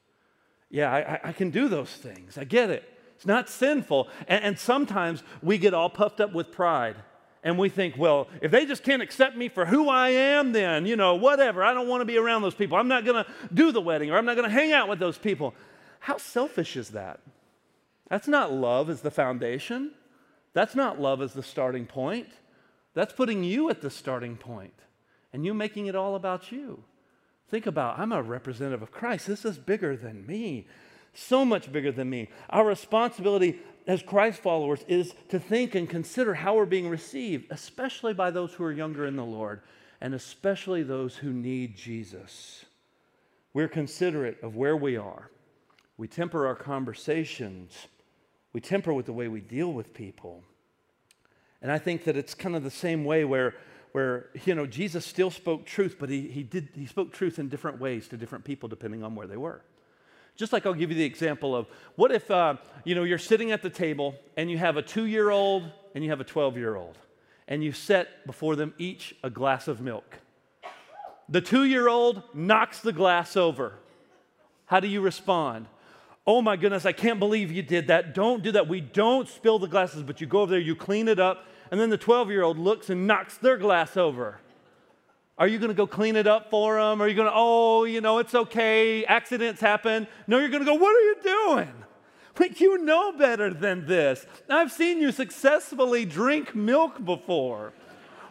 Yeah, I, I can do those things. I get it. It's not sinful. And, and sometimes we get all puffed up with pride and we think, well, if they just can't accept me for who I am, then, you know, whatever. I don't want to be around those people. I'm not going to do the wedding or I'm not going to hang out with those people. How selfish is that? That's not love as the foundation. That's not love as the starting point. That's putting you at the starting point and you making it all about you. Think about, I'm a representative of Christ. This is bigger than me, so much bigger than me. Our responsibility as Christ followers is to think and consider how we're being received, especially by those who are younger in the Lord, and especially those who need Jesus. We're considerate of where we are. We temper our conversations we temper with the way we deal with people. And I think that it's kind of the same way where, where you know, Jesus still spoke truth, but he, he, did, he spoke truth in different ways to different people depending on where they were. Just like I'll give you the example of what if, uh, you know, you're sitting at the table and you have a two-year-old and you have a 12-year-old and you set before them each a glass of milk. The two-year-old knocks the glass over. How do you respond? Oh my goodness, I can't believe you did that. Don't do that. We don't spill the glasses, but you go over there, you clean it up, and then the 12 year old looks and knocks their glass over. Are you going to go clean it up for them? Are you going to, oh, you know, it's okay, accidents happen? No, you're going to go, what are you doing? Like, you know better than this. I've seen you successfully drink milk before.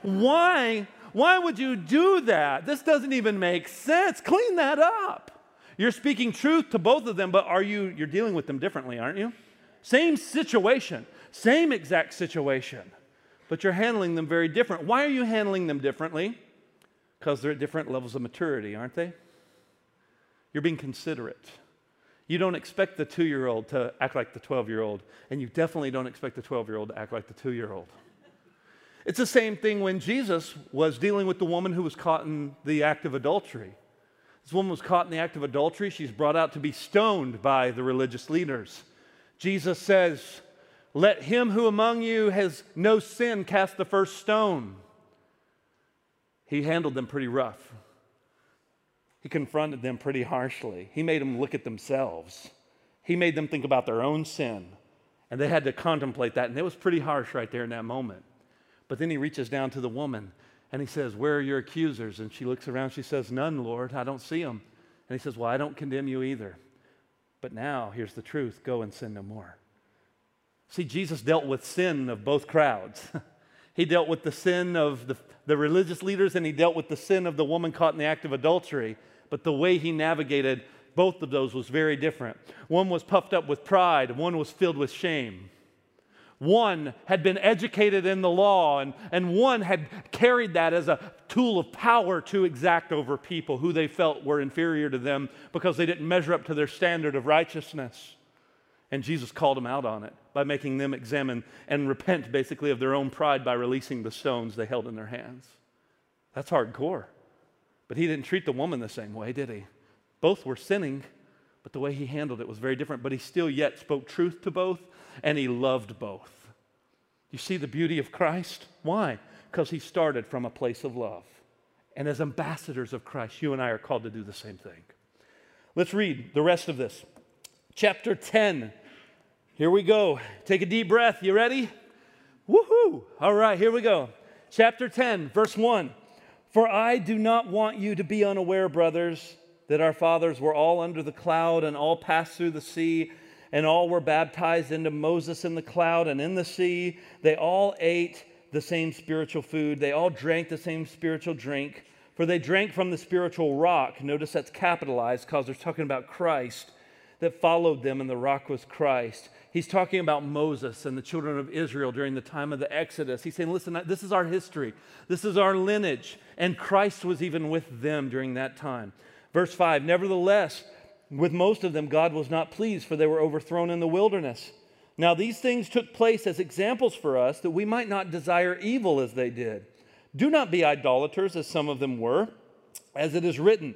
Why? Why would you do that? This doesn't even make sense. Clean that up. You're speaking truth to both of them, but are you you're dealing with them differently, aren't you? Same situation, same exact situation, but you're handling them very different. Why are you handling them differently? Because they're at different levels of maturity, aren't they? You're being considerate. You don't expect the two year old to act like the 12 year old, and you definitely don't expect the 12 year old to act like the two year old. It's the same thing when Jesus was dealing with the woman who was caught in the act of adultery. This woman was caught in the act of adultery. She's brought out to be stoned by the religious leaders. Jesus says, Let him who among you has no sin cast the first stone. He handled them pretty rough. He confronted them pretty harshly. He made them look at themselves. He made them think about their own sin. And they had to contemplate that. And it was pretty harsh right there in that moment. But then he reaches down to the woman and he says, Where are your accusers? And she looks around. She says, None, Lord. I don't see them. And he says, Well, I don't condemn you either. But now, here's the truth go and sin no more. See, Jesus dealt with sin of both crowds. He dealt with the sin of the, the religious leaders and he dealt with the sin of the woman caught in the act of adultery. But the way he navigated both of those was very different. One was puffed up with pride, one was filled with shame. One had been educated in the law, and, and one had carried that as a tool of power to exact over people who they felt were inferior to them because they didn't measure up to their standard of righteousness. And Jesus called them out on it by making them examine and repent basically of their own pride by releasing the stones they held in their hands. That's hardcore. But he didn't treat the woman the same way, did he? Both were sinning, but the way he handled it was very different. But he still yet spoke truth to both, and he loved both. You see the beauty of Christ? Why? Because he started from a place of love. And as ambassadors of Christ, you and I are called to do the same thing. Let's read the rest of this. Chapter 10. Here we go. Take a deep breath. You ready? Woohoo! All right, here we go. Chapter 10, verse 1. For I do not want you to be unaware, brothers, that our fathers were all under the cloud and all passed through the sea and all were baptized into Moses in the cloud and in the sea. They all ate the same spiritual food, they all drank the same spiritual drink, for they drank from the spiritual rock. Notice that's capitalized because they're talking about Christ that followed them, and the rock was Christ. He's talking about Moses and the children of Israel during the time of the Exodus. He's saying, Listen, this is our history, this is our lineage, and Christ was even with them during that time. Verse 5 Nevertheless, with most of them, God was not pleased, for they were overthrown in the wilderness. Now, these things took place as examples for us that we might not desire evil as they did. Do not be idolaters, as some of them were. As it is written,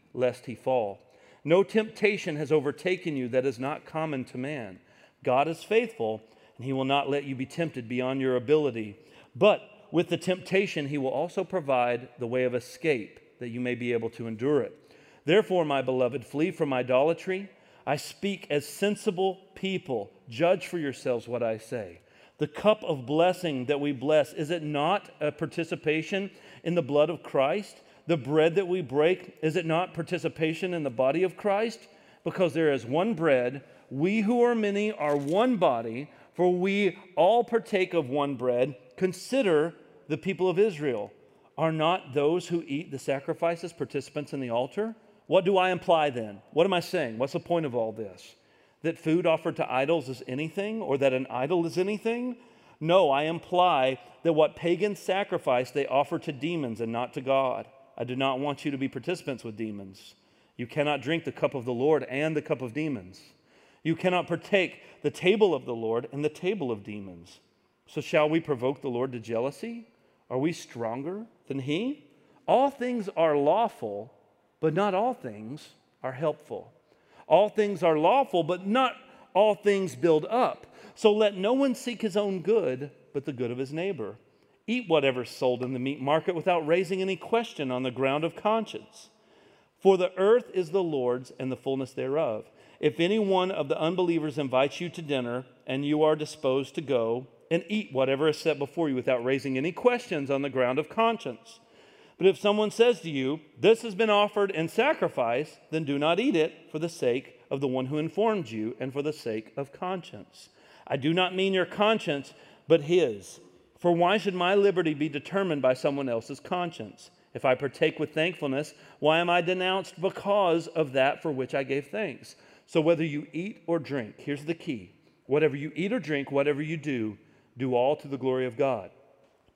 lest he fall. No temptation has overtaken you that is not common to man. God is faithful, and he will not let you be tempted beyond your ability. But with the temptation, he will also provide the way of escape that you may be able to endure it. Therefore, my beloved, flee from idolatry. I speak as sensible people. Judge for yourselves what I say. The cup of blessing that we bless, is it not a participation in the blood of Christ? The bread that we break, is it not participation in the body of Christ? Because there is one bread, we who are many are one body, for we all partake of one bread. Consider the people of Israel. Are not those who eat the sacrifices participants in the altar? What do I imply then? What am I saying? What's the point of all this? That food offered to idols is anything, or that an idol is anything? No, I imply that what pagans sacrifice they offer to demons and not to God. I do not want you to be participants with demons. You cannot drink the cup of the Lord and the cup of demons. You cannot partake the table of the Lord and the table of demons. So, shall we provoke the Lord to jealousy? Are we stronger than He? All things are lawful, but not all things are helpful. All things are lawful, but not all things build up. So let no one seek his own good, but the good of his neighbor. Eat whatever's sold in the meat market without raising any question on the ground of conscience. For the earth is the Lord's and the fullness thereof. If any one of the unbelievers invites you to dinner and you are disposed to go, and eat whatever is set before you without raising any questions on the ground of conscience. But if someone says to you, This has been offered in sacrifice, then do not eat it for the sake of the one who informed you and for the sake of conscience. I do not mean your conscience, but his. For why should my liberty be determined by someone else's conscience? If I partake with thankfulness, why am I denounced because of that for which I gave thanks? So whether you eat or drink, here's the key whatever you eat or drink, whatever you do, do all to the glory of God.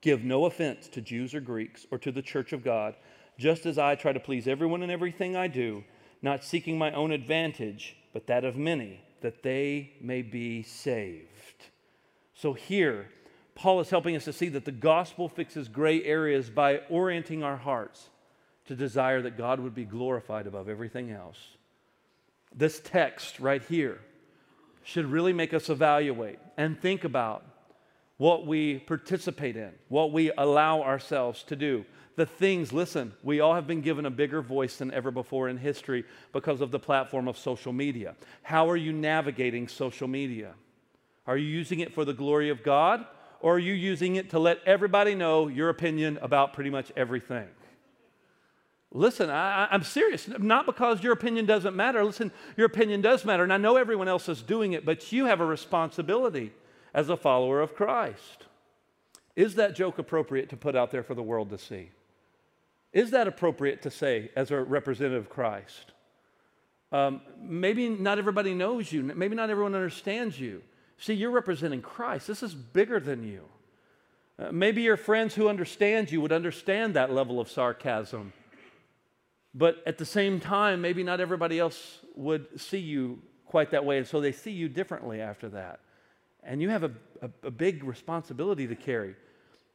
Give no offense to Jews or Greeks or to the church of God, just as I try to please everyone in everything I do, not seeking my own advantage, but that of many, that they may be saved. So here, Paul is helping us to see that the gospel fixes gray areas by orienting our hearts to desire that God would be glorified above everything else. This text right here should really make us evaluate and think about what we participate in, what we allow ourselves to do. The things, listen, we all have been given a bigger voice than ever before in history because of the platform of social media. How are you navigating social media? Are you using it for the glory of God, or are you using it to let everybody know your opinion about pretty much everything? Listen, I, am serious. Not because your opinion doesn't matter. Listen, your opinion does matter. And I know everyone else is doing it, but you have a responsibility as a follower of Christ. Is that joke appropriate to put out there for the world to see? Is that appropriate to say as a representative of Christ? Um, maybe not everybody knows you. Maybe not everyone understands you. See, you're representing Christ. This is bigger than you. Uh, maybe your friends who understand you would understand that level of sarcasm. But at the same time, maybe not everybody else would see you quite that way. And so they see you differently after that. And you have a, a, a big responsibility to carry.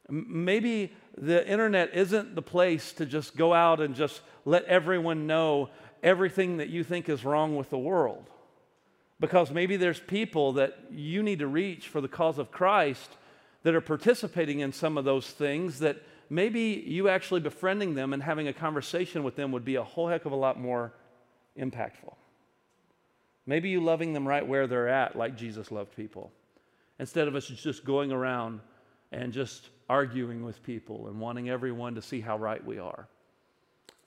Maybe the internet isn't the place to just go out and just let everyone know everything that you think is wrong with the world. Because maybe there's people that you need to reach for the cause of Christ that are participating in some of those things that maybe you actually befriending them and having a conversation with them would be a whole heck of a lot more impactful. Maybe you loving them right where they're at, like Jesus loved people, instead of us just going around and just arguing with people and wanting everyone to see how right we are.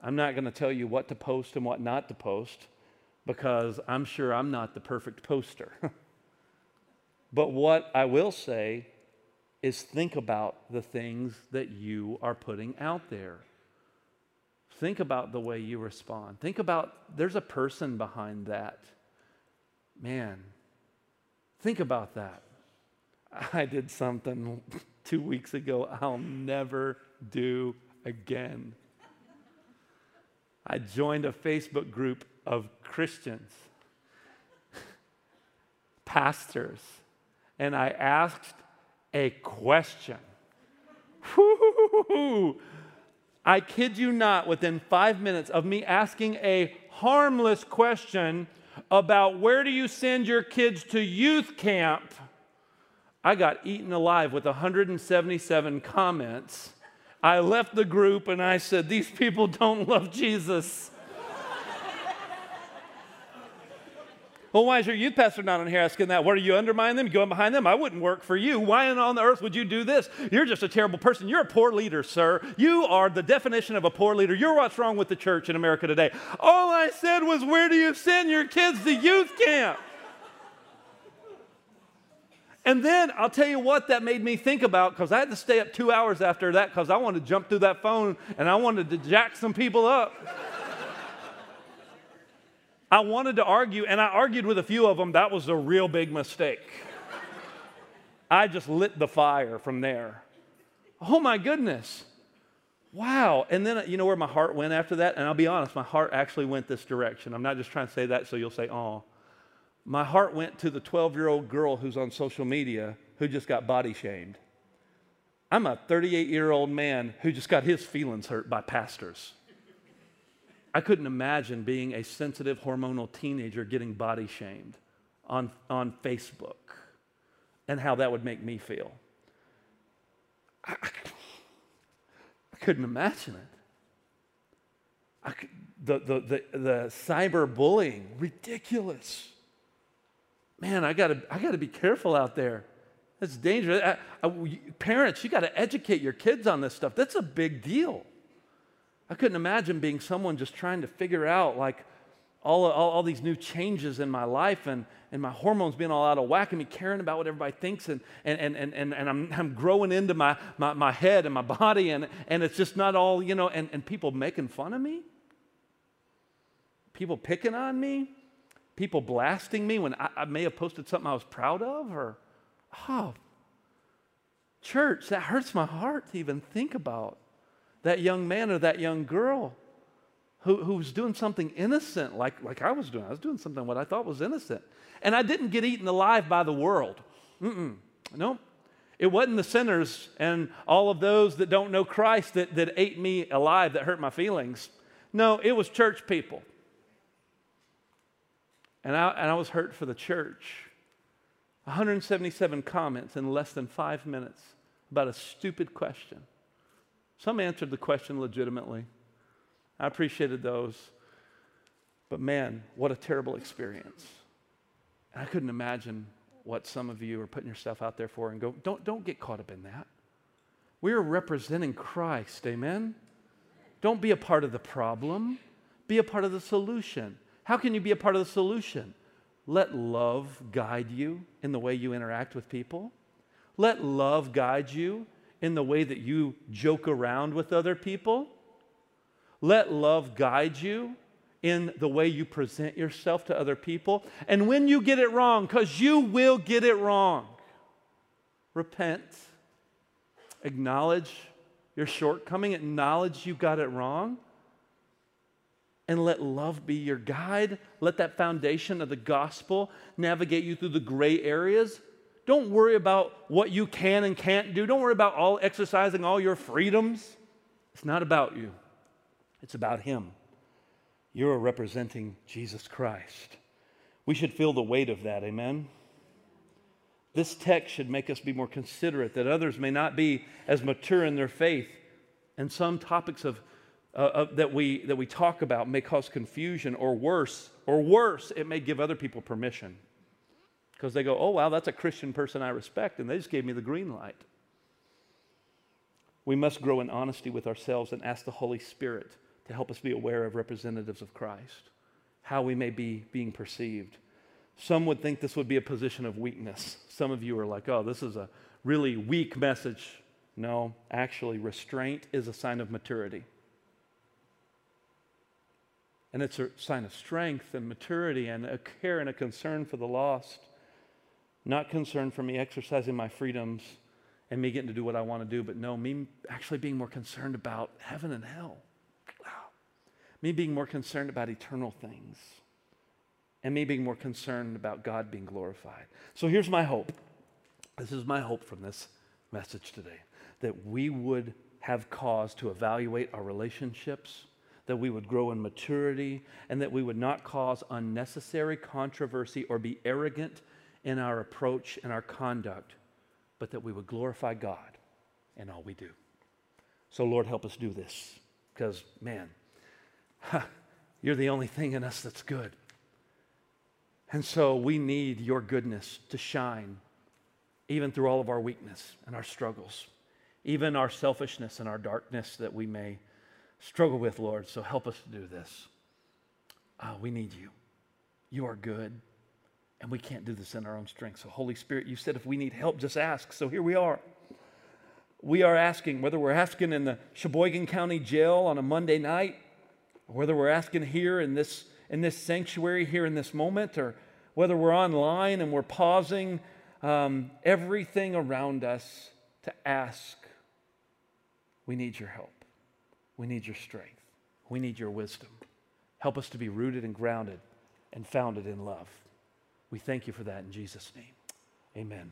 I'm not going to tell you what to post and what not to post because I'm sure I'm not the perfect poster. but what I will say is think about the things that you are putting out there. Think about the way you respond. Think about there's a person behind that. Man, think about that. I did something two weeks ago I'll never do again. I joined a Facebook group of Christians, pastors, and I asked a question. I kid you not, within five minutes of me asking a harmless question about where do you send your kids to youth camp, I got eaten alive with 177 comments. I left the group and I said, These people don't love Jesus. Well, why is your youth pastor not on here asking that? What are you undermining them? Going behind them? I wouldn't work for you. Why on earth would you do this? You're just a terrible person. You're a poor leader, sir. You are the definition of a poor leader. You're what's wrong with the church in America today. All I said was, Where do you send your kids to youth camp? And then I'll tell you what that made me think about because I had to stay up two hours after that because I wanted to jump through that phone and I wanted to jack some people up. I wanted to argue, and I argued with a few of them. That was a real big mistake. I just lit the fire from there. Oh my goodness. Wow. And then, you know where my heart went after that? And I'll be honest, my heart actually went this direction. I'm not just trying to say that so you'll say, oh my heart went to the 12 year old girl who's on social media who just got body shamed. I'm a 38 year old man who just got his feelings hurt by pastors. I couldn't imagine being a sensitive hormonal teenager getting body shamed on, on Facebook and how that would make me feel. I, I couldn't imagine it. Could, the, the, the, the cyberbullying, ridiculous man, I gotta, I gotta be careful out there. That's dangerous. I, parents, you got to educate your kids on this stuff. That's a big deal. I couldn't imagine being someone just trying to figure out like all, all, all, these new changes in my life and, and my hormones being all out of whack and me caring about what everybody thinks and, and, and, and, and, and I'm, I'm growing into my, my, my head and my body and, and it's just not all, you know, and, and people making fun of me, people picking on me? People blasting me when I, I, may have posted something I was proud of, or, oh, church, that hurts my heart to even think about that young man or that young girl who, who was doing something innocent like, like I was doing. I was doing something what I thought was innocent. And I didn't get eaten alive by the world. Mm-mm. Nope. It wasn't the sinners and all of those that don't know Christ that, that ate me alive, that hurt my feelings. No, it was church people. And I, and I was hurt for the church. 177 comments in less than five minutes about a stupid question. Some answered the question legitimately. I appreciated those. But man, what a terrible experience. And I couldn't imagine what some of you are putting yourself out there for and go, don't, don't get caught up in that. We are representing Christ, amen? Don't be a part of the problem, be a part of the solution. How can you be a part of the solution? Let love guide you in the way you interact with people. Let love guide you in the way that you joke around with other people. Let love guide you in the way you present yourself to other people. And when you get it wrong, because you will get it wrong, repent, acknowledge your shortcoming, acknowledge you got it wrong, and let love be your guide. Let that foundation of the gospel navigate you through the gray areas. Don't worry about what you can and can't do. Don't worry about all exercising all your freedoms. It's not about you. It's about him. You're representing Jesus Christ. We should feel the weight of that, amen. This text should make us be more considerate that others may not be as mature in their faith and some topics of uh, uh, that, we, that we talk about may cause confusion, or worse, or worse, it may give other people permission. Because they go, oh, wow, that's a Christian person I respect, and they just gave me the green light. We must grow in honesty with ourselves and ask the Holy Spirit to help us be aware of representatives of Christ, how we may be being perceived. Some would think this would be a position of weakness. Some of you are like, oh, this is a really weak message. No, actually, restraint is a sign of maturity. And it's a sign of strength and maturity and a care and a concern for the lost. Not concern for me exercising my freedoms and me getting to do what I want to do, but no, me actually being more concerned about heaven and hell. Wow. Me being more concerned about eternal things. And me being more concerned about God being glorified. So here's my hope. This is my hope from this message today that we would have cause to evaluate our relationships that we would grow in maturity, and that we would not cause unnecessary controversy or be arrogant in our approach and our conduct, but that we would glorify God in all we do. So, Lord, help us do this because, man, you're the only thing in us that's good. And so we need your goodness to shine even through all of our weakness and our struggles, even our selfishness and our darkness that we may struggle with, Lord. So help us to do this. Uh, we need you. You are good, and we can't do this in our own strength. So, Holy Spirit, you said if we need help, just ask. So here we are. We are asking, whether we're asking in the Sheboygan County Jail on a Monday night, or whether we're asking here in this, in this sanctuary, here in this moment, or whether we're online and we're pausing um, everything around us to ask, we need your help. We need your strength. We need your wisdom. Help us to be rooted and grounded and founded in love. We thank you for that in Jesus' name. Amen.